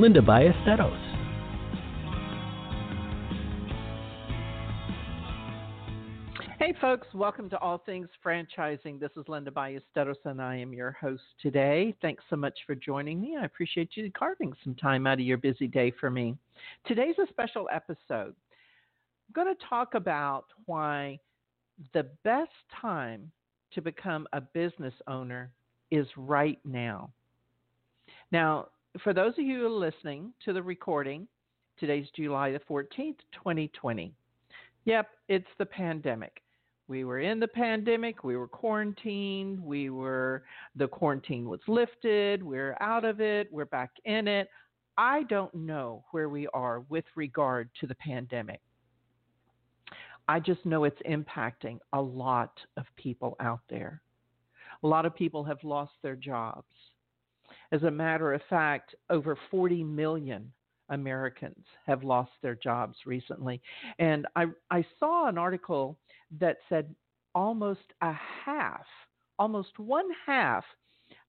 Linda Ballesteros. Hey, folks, welcome to All Things Franchising. This is Linda Ballesteros, and I am your host today. Thanks so much for joining me. I appreciate you carving some time out of your busy day for me. Today's a special episode. I'm going to talk about why the best time to become a business owner is right now. Now, for those of you listening to the recording, today's July the 14th, 2020. Yep, it's the pandemic. We were in the pandemic, we were quarantined, we were the quarantine was lifted, we're out of it, we're back in it. I don't know where we are with regard to the pandemic. I just know it's impacting a lot of people out there. A lot of people have lost their jobs. As a matter of fact, over 40 million Americans have lost their jobs recently. And I, I saw an article that said almost a half, almost one half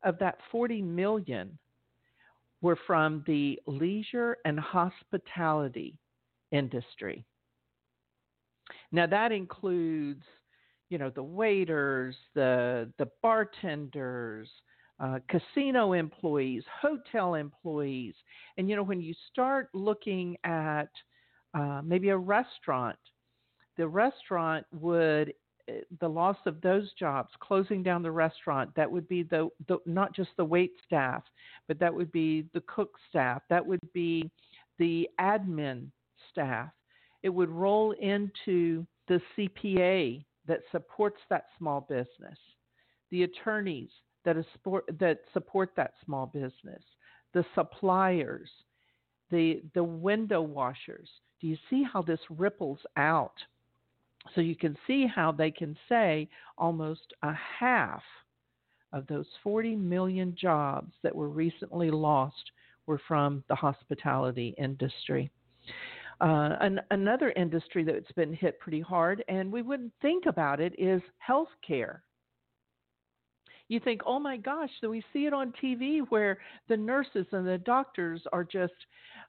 of that 40 million were from the leisure and hospitality industry. Now that includes, you know, the waiters, the the bartenders, uh, casino employees, hotel employees, and you know when you start looking at uh, maybe a restaurant, the restaurant would eh, the loss of those jobs, closing down the restaurant, that would be the, the not just the wait staff, but that would be the cook staff, that would be the admin staff, it would roll into the CPA that supports that small business, the attorneys that, support, that support that small business, the suppliers, the, the window washers. Do you see how this ripples out? So you can see how they can say almost a half of those 40 million jobs that were recently lost were from the hospitality industry. Uh, an, another industry that's been hit pretty hard, and we wouldn't think about it, is healthcare. You think, oh my gosh, so we see it on TV where the nurses and the doctors are just,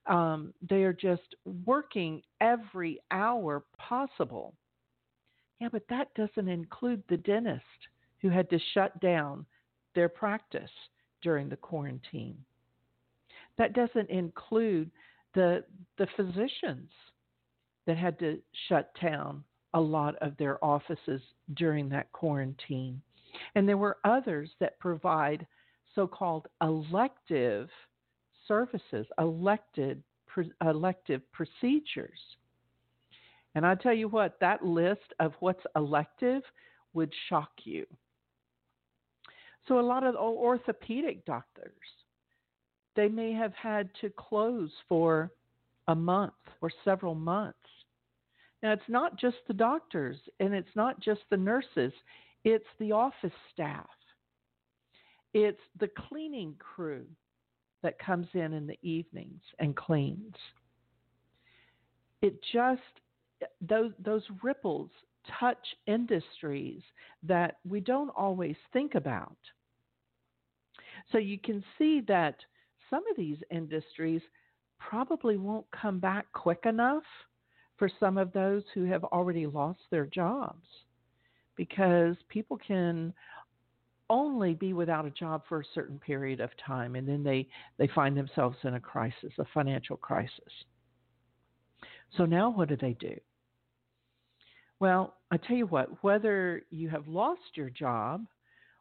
um, they are just working every hour possible. Yeah, but that doesn't include the dentist who had to shut down their practice during the quarantine. That doesn't include the the physicians that had to shut down a lot of their offices during that quarantine. And there were others that provide so called elective services, elected, elective procedures. And I tell you what, that list of what's elective would shock you. So, a lot of orthopedic doctors they may have had to close for a month or several months. Now, it's not just the doctors and it's not just the nurses, it's the office staff, it's the cleaning crew that comes in in the evenings and cleans. It just, those, those ripples touch industries that we don't always think about. So you can see that some of these industries probably won't come back quick enough for some of those who have already lost their jobs because people can only be without a job for a certain period of time and then they, they find themselves in a crisis, a financial crisis. So now what do they do? Well, I tell you what, whether you have lost your job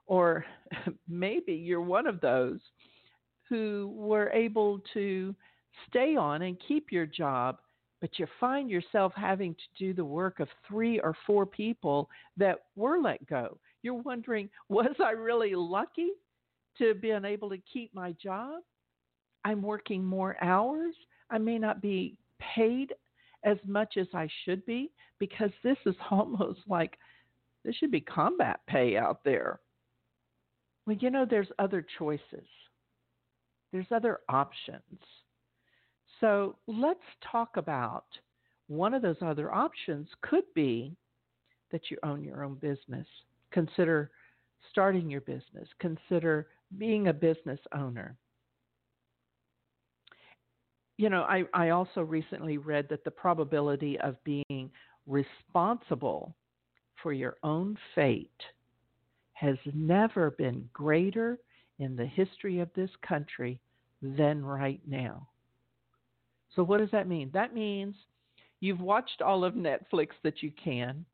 or maybe you're one of those who were able to stay on and keep your job, but you find yourself having to do the work of three or four people that were let go. You're wondering, was I really lucky to have been able to keep my job? I'm working more hours. I may not be paid as much as I should be because this is almost like this should be combat pay out there. Well, you know, there's other choices, there's other options. So let's talk about one of those other options could be that you own your own business. Consider starting your business, consider being a business owner. You know, I, I also recently read that the probability of being responsible for your own fate has never been greater in the history of this country than right now. So, what does that mean? That means you've watched all of Netflix that you can,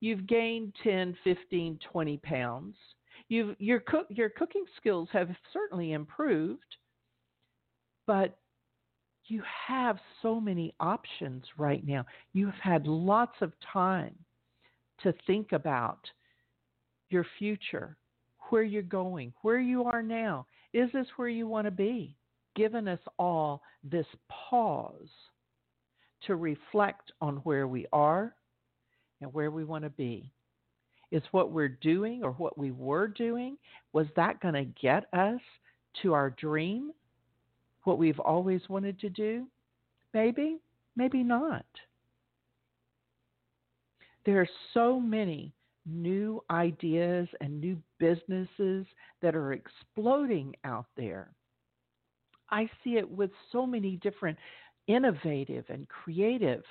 you've gained 10, 15, 20 pounds, you've, your, cook, your cooking skills have certainly improved, but you have so many options right now. You've had lots of time to think about your future, where you're going, where you are now. Is this where you want to be? Given us all this pause to reflect on where we are and where we want to be. Is what we're doing or what we were doing, was that going to get us to our dream? What we've always wanted to do? Maybe, maybe not. There are so many new ideas and new businesses that are exploding out there. I see it with so many different innovative and creative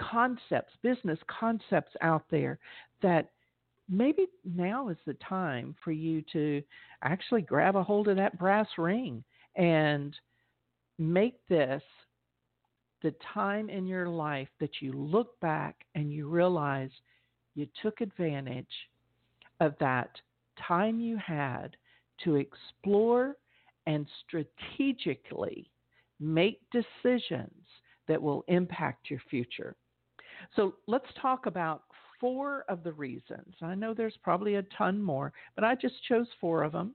concepts, business concepts out there that maybe now is the time for you to actually grab a hold of that brass ring and make this the time in your life that you look back and you realize you took advantage of that time you had to explore and strategically make decisions that will impact your future. So let's talk about four of the reasons. I know there's probably a ton more, but I just chose four of them.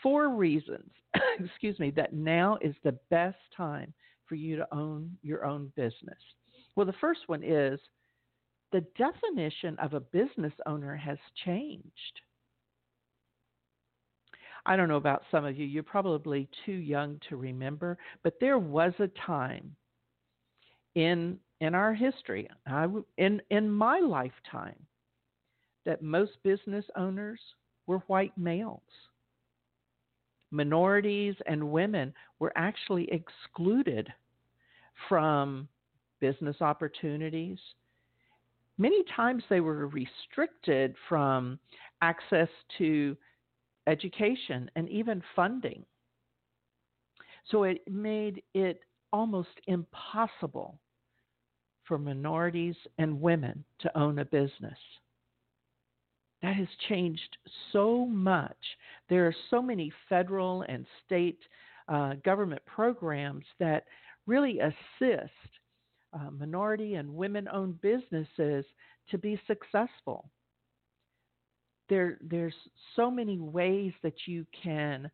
Four reasons, excuse me, that now is the best time for you to own your own business. Well, the first one is the definition of a business owner has changed. I don't know about some of you, you're probably too young to remember, but there was a time in in our history, I, in in my lifetime, that most business owners were white males. Minorities and women were actually excluded from business opportunities. Many times they were restricted from access to education and even funding. So it made it almost impossible for minorities and women to own a business. That has changed so much. There are so many federal and state uh, government programs that really assist uh, minority and women owned businesses to be successful there there's so many ways that you can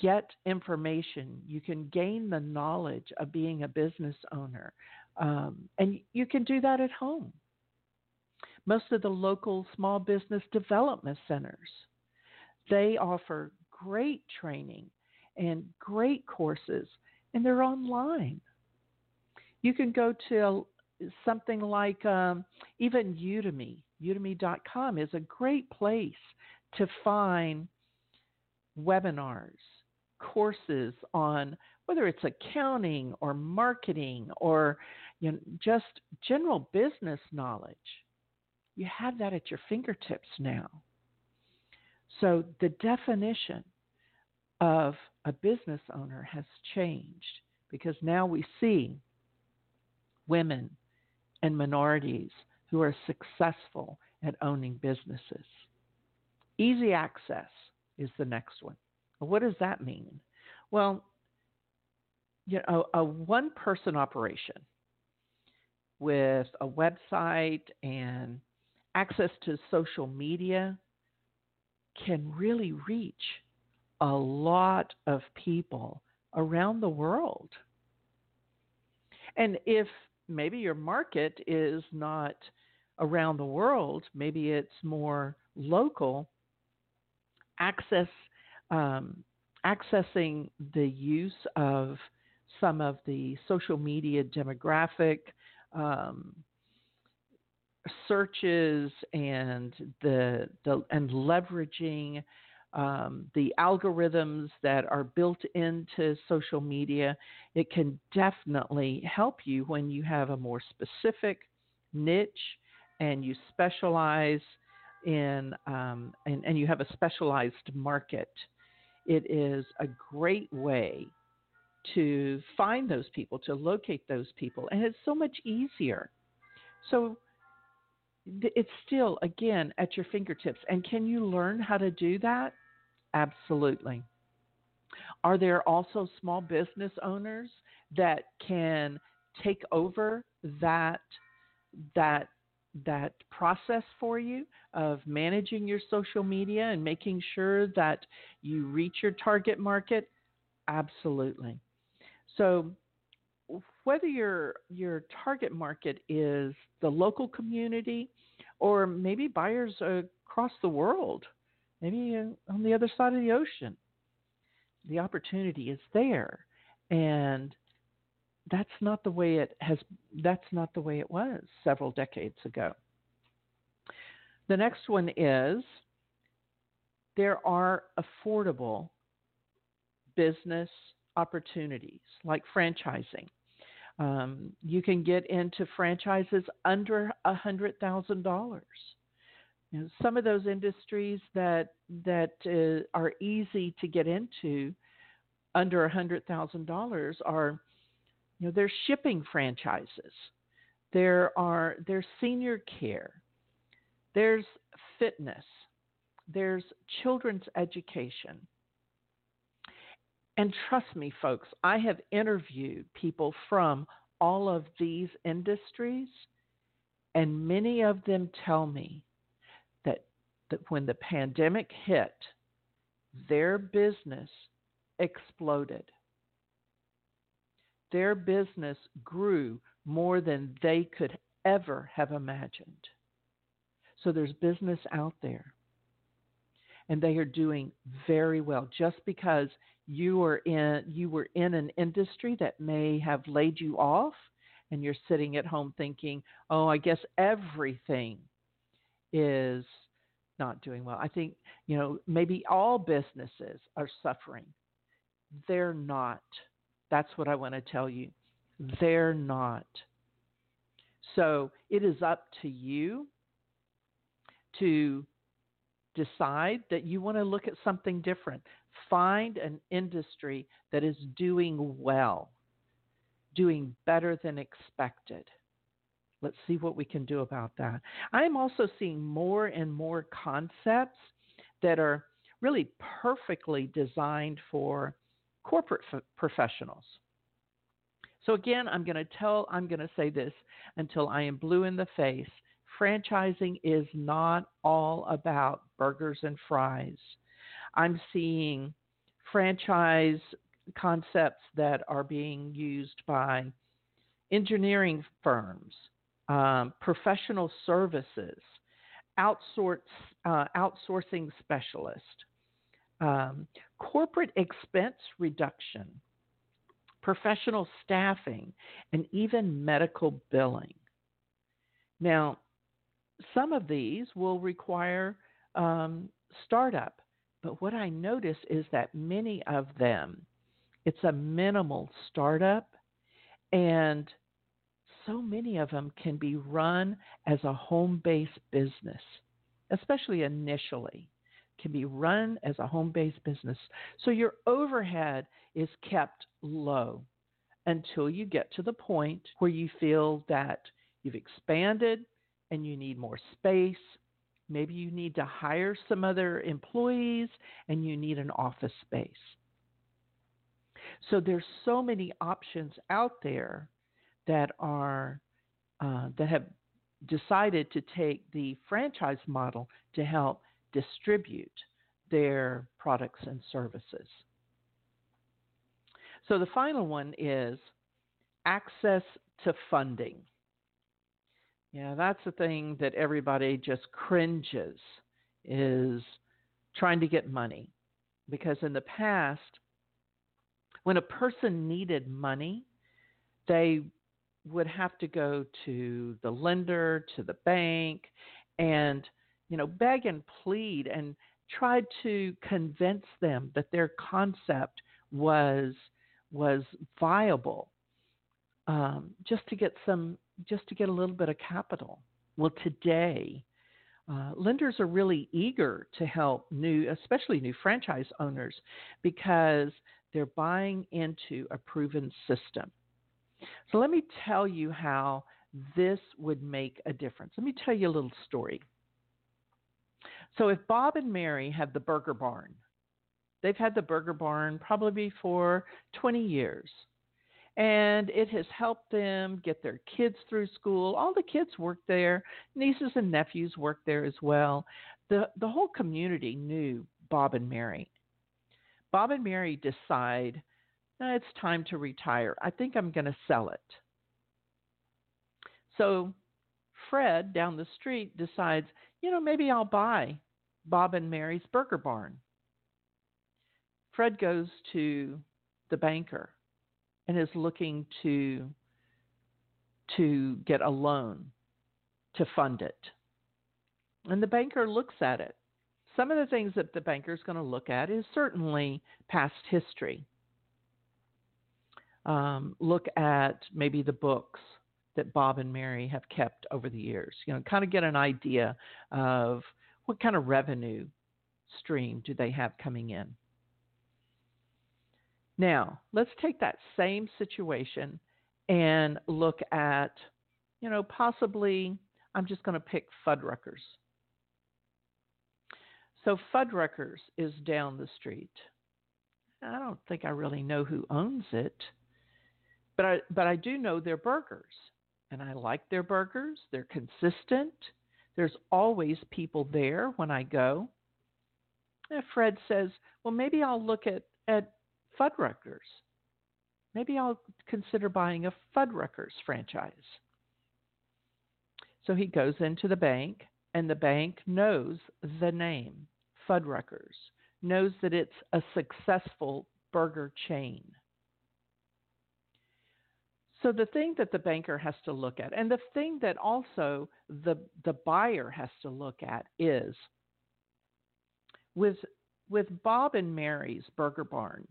get information. You can gain the knowledge of being a business owner, um, and you can do that at home. Most of the local small business development centers they offer great training and great courses, and they're online. You can go to something like um, even Udemy udemy.com is a great place to find webinars, courses on whether it's accounting or marketing or you know, just general business knowledge. You have that at your fingertips now. So the definition of a business owner has changed because now we see women and minorities who are successful at owning businesses. Easy access is the next one. What does that mean? Well, you know, a, a one person operation with a website and access to social media can really reach a lot of people around the world. And if maybe your market is not around the world, maybe it's more local, access um, accessing the use of some of the social media demographic um, searches and the, the and leveraging um, the algorithms that are built into social media, it can definitely help you when you have a more specific niche and you specialize in um, and, and you have a specialized market. It is a great way to find those people, to locate those people, and it's so much easier. So it's still, again, at your fingertips. And can you learn how to do that? Absolutely. Are there also small business owners that can take over that that that process for you of managing your social media and making sure that you reach your target market? Absolutely. So whether your your target market is the local community or maybe buyers across the world, maybe uh, on the other side of the ocean, the opportunity is there, and that's not the way it has. That's not the way it was several decades ago. The next one is there are affordable business opportunities like franchising. Um, you can get into franchises under a hundred thousand dollars. some of those industries that that uh, are easy to get into under a hundred thousand dollars are, you there's shipping franchises. There are there's senior care. There's fitness. There's children's education. And trust me, folks, I have interviewed people from all of these industries, and many of them tell me that, that when the pandemic hit, their business exploded. Their business grew more than they could ever have imagined. So there's business out there. And they are doing very well just because you were in you were in an industry that may have laid you off and you're sitting at home thinking, "Oh, I guess everything is not doing well." I think, you know, maybe all businesses are suffering. They're not. That's what I want to tell you. They're not. So, it is up to you to decide that you want to look at something different. Find an industry that is doing well, doing better than expected. Let's see what we can do about that. I'm also seeing more and more concepts that are really perfectly designed for corporate f- professionals. So again, I'm going to tell I'm going to say this until I am blue in the face franchising is not all about burgers and fries. I'm seeing franchise concepts that are being used by engineering firms, um, professional services, outsource, uh, outsourcing specialists, um, corporate expense reduction, professional staffing, and even medical billing. Now, some of these will require um, startup, but what I notice is that many of them, it's a minimal startup, and so many of them can be run as a home based business, especially initially. Can be run as a home based business. So your overhead is kept low until you get to the point where you feel that you've expanded, and you need more space. Maybe you need to hire some other employees and you need an office space. So there's so many options out there that are uh, that have decided to take the franchise model to help distribute their products and services. So the final one is access to funding. Yeah, that's the thing that everybody just cringes is trying to get money. Because in the past, when a person needed money, they would have to go to the lender, to the bank, and you know, beg and plead and try to convince them that their concept was was viable um, just to get some just to get a little bit of capital. Well, today, uh, lenders are really eager to help new, especially new franchise owners, because they're buying into a proven system. So let me tell you how this would make a difference. Let me tell you a little story. So if Bob and Mary have the Burger Barn, they've had the Burger Barn probably for 20 years and it has helped them get their kids through school. All the kids work there, nieces and nephews work there as well. The the whole community knew Bob and Mary. Bob and Mary decide eh, it's time to retire. I think I'm going to sell it. So Fred down the street decides, you know, maybe I'll buy Bob and Mary's Burger Barn. Fred goes to the banker and is looking to to get a loan to fund it. And the banker looks at it. Some of the things that the banker is going to look at is certainly past history. Um, look at maybe the books that Bob and Mary have kept over the years. You know, kind of get an idea of what kind of revenue stream do they have coming in. Now, let's take that same situation and look at, you know, possibly, I'm just going to pick Fuddruckers. So Fuddruckers is down the street. I don't think I really know who owns it, but I, but I do know their burgers, and I like their burgers. They're consistent. There's always people there when I go. And Fred says, "Well, maybe I'll look at at Fuddruckers. Maybe I'll consider buying a Fuddruckers franchise. So he goes into the bank, and the bank knows the name, Fuddruckers, knows that it's a successful burger chain. So the thing that the banker has to look at, and the thing that also the the buyer has to look at is with with Bob and Mary's Burger Barn,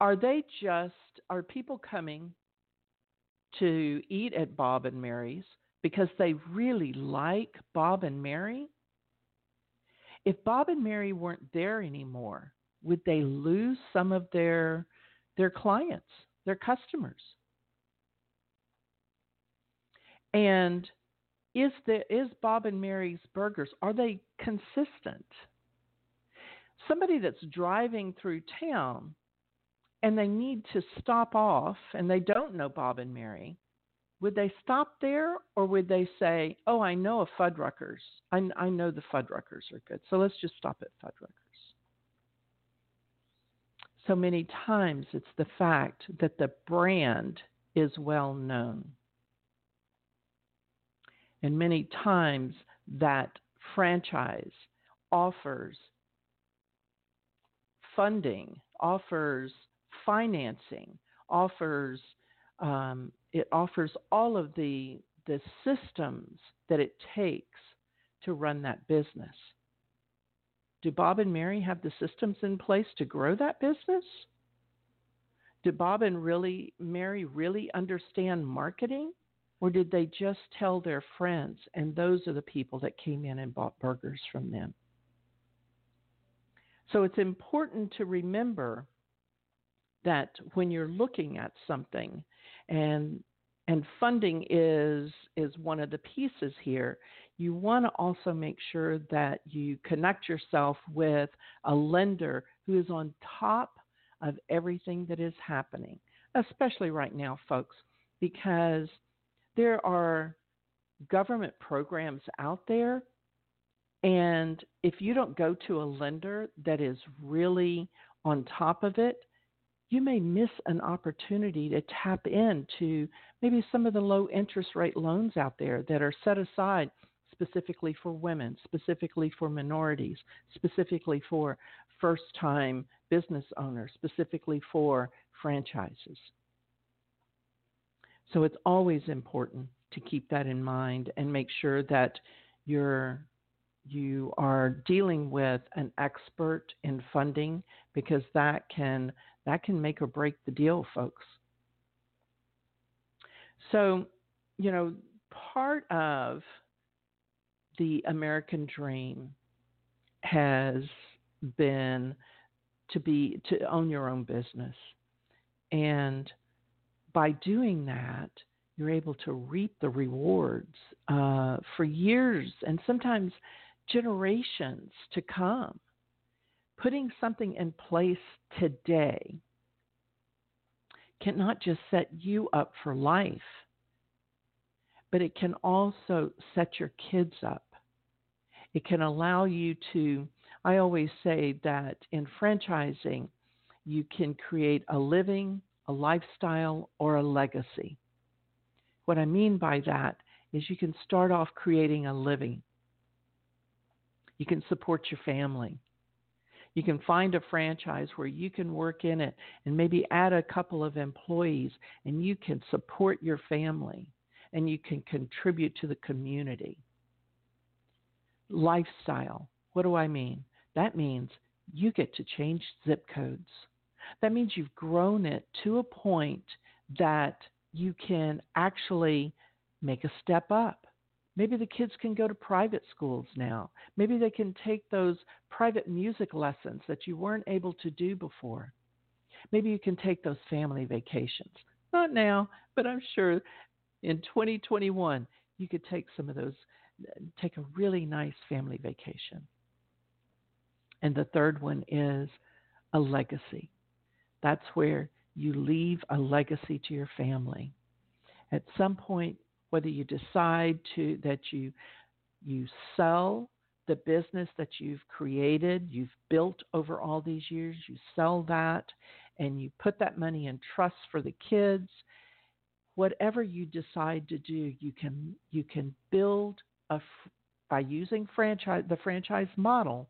are they just are people coming to eat at Bob and Mary's because they really like Bob and Mary? If Bob and Mary weren't there anymore, would they lose some of their their clients, their customers? And is the is Bob and Mary's burgers are they consistent? Somebody that's driving through town and they need to stop off and they don't know Bob and Mary, would they stop there or would they say, "Oh, I know a Fuddruckers. I, I know the Fuddruckers are good, so let's just stop at Fuddruckers." So many times it's the fact that the brand is well known. And many times that franchise offers funding, offers financing, offers um, it offers all of the the systems that it takes to run that business. Do Bob and Mary have the systems in place to grow that business? Do Bob and really Mary really understand marketing? Or did they just tell their friends and those are the people that came in and bought burgers from them? So it's important to remember that when you're looking at something and and funding is is one of the pieces here you want to also make sure that you connect yourself with a lender who is on top of everything that is happening especially right now folks because there are government programs out there and if you don't go to a lender that is really on top of it, you may miss an opportunity to tap into maybe some of the low interest rate loans out there that are set aside specifically for women, specifically for minorities, specifically for first time business owners, specifically for franchises. So it's always important to keep that in mind and make sure that you're you are dealing with an expert in funding because that can that can make or break the deal folks so you know part of the american dream has been to be to own your own business and by doing that you're able to reap the rewards uh, for years and sometimes generations to come. Putting something in place today cannot just set you up for life, but it can also set your kids up. It can allow you to, I always say that in franchising, you can create a living, a lifestyle, or a legacy. What I mean by that is you can start off creating a living you can support your family. You can find a franchise where you can work in it and maybe add a couple of employees and you can support your family and you can contribute to the community. Lifestyle. What do I mean? That means you get to change zip codes. That means you've grown it to a point that you can actually make a step up. Maybe the kids can go to private schools now. Maybe they can take those private music lessons that you weren't able to do before. Maybe you can take those family vacations. Not now, but I'm sure in 2021 you could take some of those, take a really nice family vacation. And the third one is a legacy. That's where you leave a legacy to your family. At some point, whether you decide to that you you sell the business that you've created, you've built over all these years, you sell that and you put that money in trust for the kids. Whatever you decide to do, you can you can build a by using franchise the franchise model,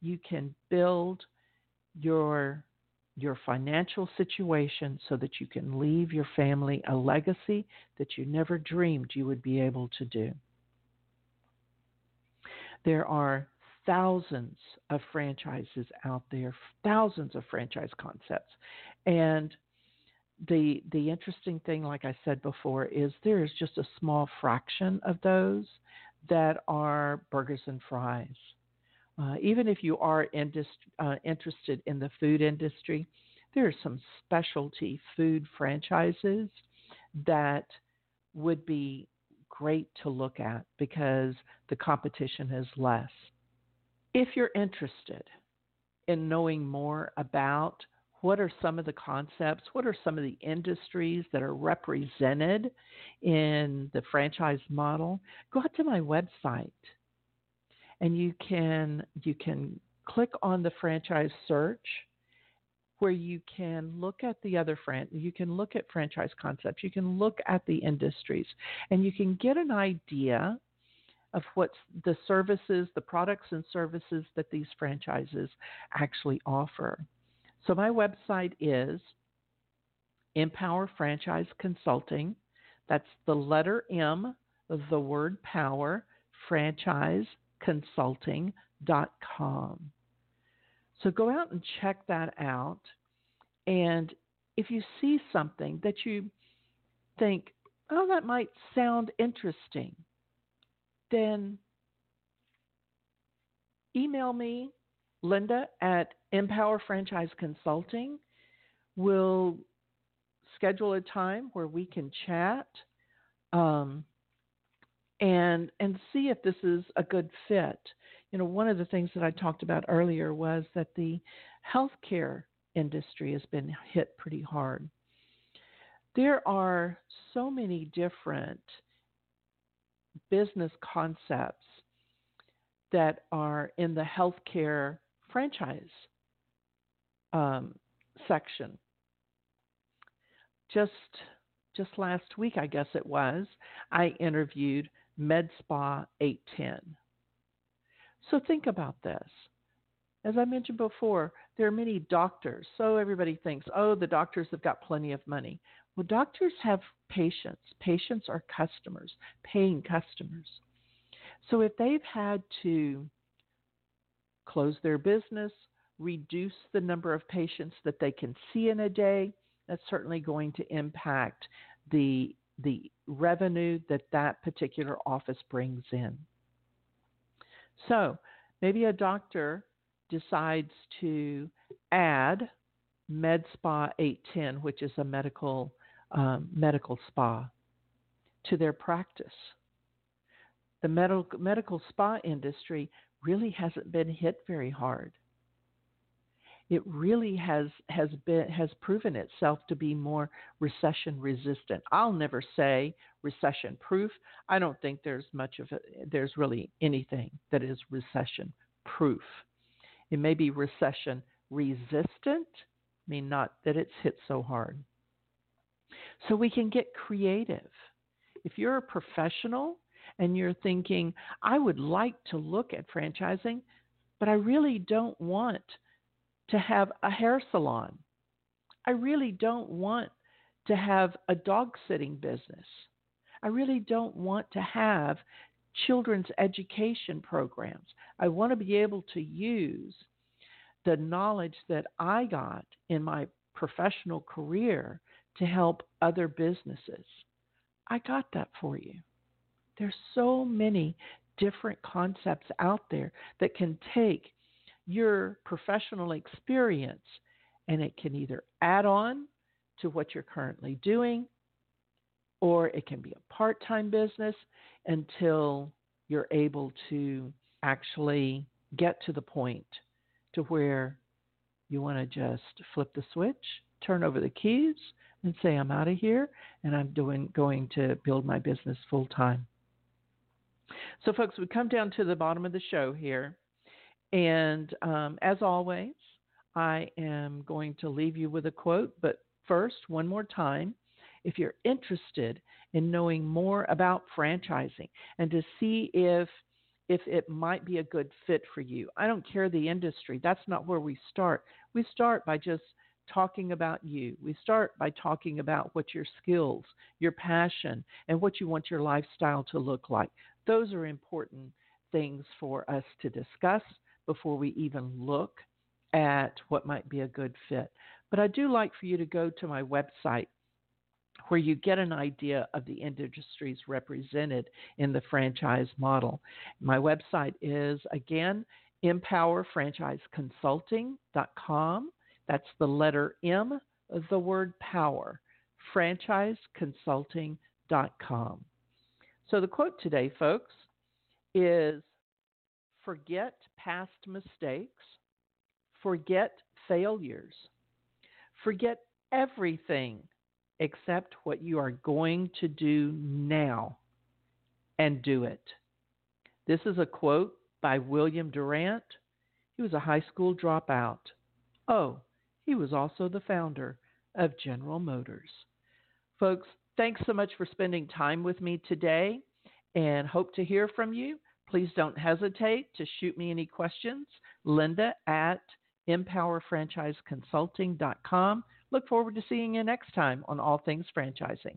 you can build your your financial situation so that you can leave your family a legacy that you never dreamed you would be able to do. There are thousands of franchises out there, thousands of franchise concepts. And the the interesting thing like I said before is there is just a small fraction of those that are burgers and fries. Uh, even if you are indust- uh, interested in the food industry, there are some specialty food franchises that would be great to look at because the competition is less. If you're interested in knowing more about what are some of the concepts, what are some of the industries that are represented in the franchise model, go out to my website and you can you can click on the franchise search where you can look at the other fran you can look at franchise concepts you can look at the industries and you can get an idea of what's the services the products and services that these franchises actually offer so my website is Mpower franchise consulting that's the letter m the word power franchise consulting.com. So go out and check that out. And if you see something that you think, oh, that might sound interesting, then email me, Linda at Mpower Franchise Consulting. We'll schedule a time where we can chat. Um, and and see if this is a good fit. You know, one of the things that I talked about earlier was that the healthcare industry has been hit pretty hard. There are so many different business concepts that are in the healthcare franchise um, section. Just just last week, I guess it was, I interviewed MedSpa 810. So think about this. As I mentioned before, there are many doctors. So everybody thinks, oh, the doctors have got plenty of money. Well, doctors have patients. Patients are customers, paying customers. So if they've had to close their business, reduce the number of patients that they can see in a day, that's certainly going to impact the the revenue that that particular office brings in. So, maybe a doctor decides to add MedSpa 810, which is a medical um, medical spa, to their practice. The medical medical spa industry really hasn't been hit very hard. It really has has been has proven itself to be more recession resistant. I'll never say recession proof. I don't think there's much of. There's really anything that is recession proof. It may be recession resistant, I mean not that it's hit so hard. So we can get creative. If you're a professional and you're thinking, I would like to look at franchising, but I really don't want to have a hair salon. I really don't want to have a dog sitting business. I really don't want to have children's education programs. I want to be able to use the knowledge that I got in my professional career to help other businesses. I got that for you. There's so many different concepts out there that can take your professional experience and it can either add on to what you're currently doing or it can be a part time business until you're able to actually get to the point to where you want to just flip the switch, turn over the keys, and say, I'm out of here and I'm doing going to build my business full time. So, folks, we come down to the bottom of the show here. And um, as always, I am going to leave you with a quote. But first, one more time, if you're interested in knowing more about franchising and to see if if it might be a good fit for you. I don't care the industry. That's not where we start. We start by just talking about you. We start by talking about what your skills, your passion, and what you want your lifestyle to look like. Those are important things for us to discuss before we even look at what might be a good fit. But I do like for you to go to my website where you get an idea of the industries represented in the franchise model. My website is again mpowerfranchiseconsulting.com. That's the letter M, the word power, franchiseconsulting.com. So the quote today, folks, is forget past mistakes, forget failures, forget everything except what you are going to do now and do it. This is a quote by William Durant. He was a high school dropout. Oh, he was also the founder of General Motors. Folks, thanks so much for spending time with me today and hope to hear from you. Please don't hesitate to shoot me any questions. Linda at mpowerfranchiseconsulting.com. Look forward to seeing you next time on All Things Franchising.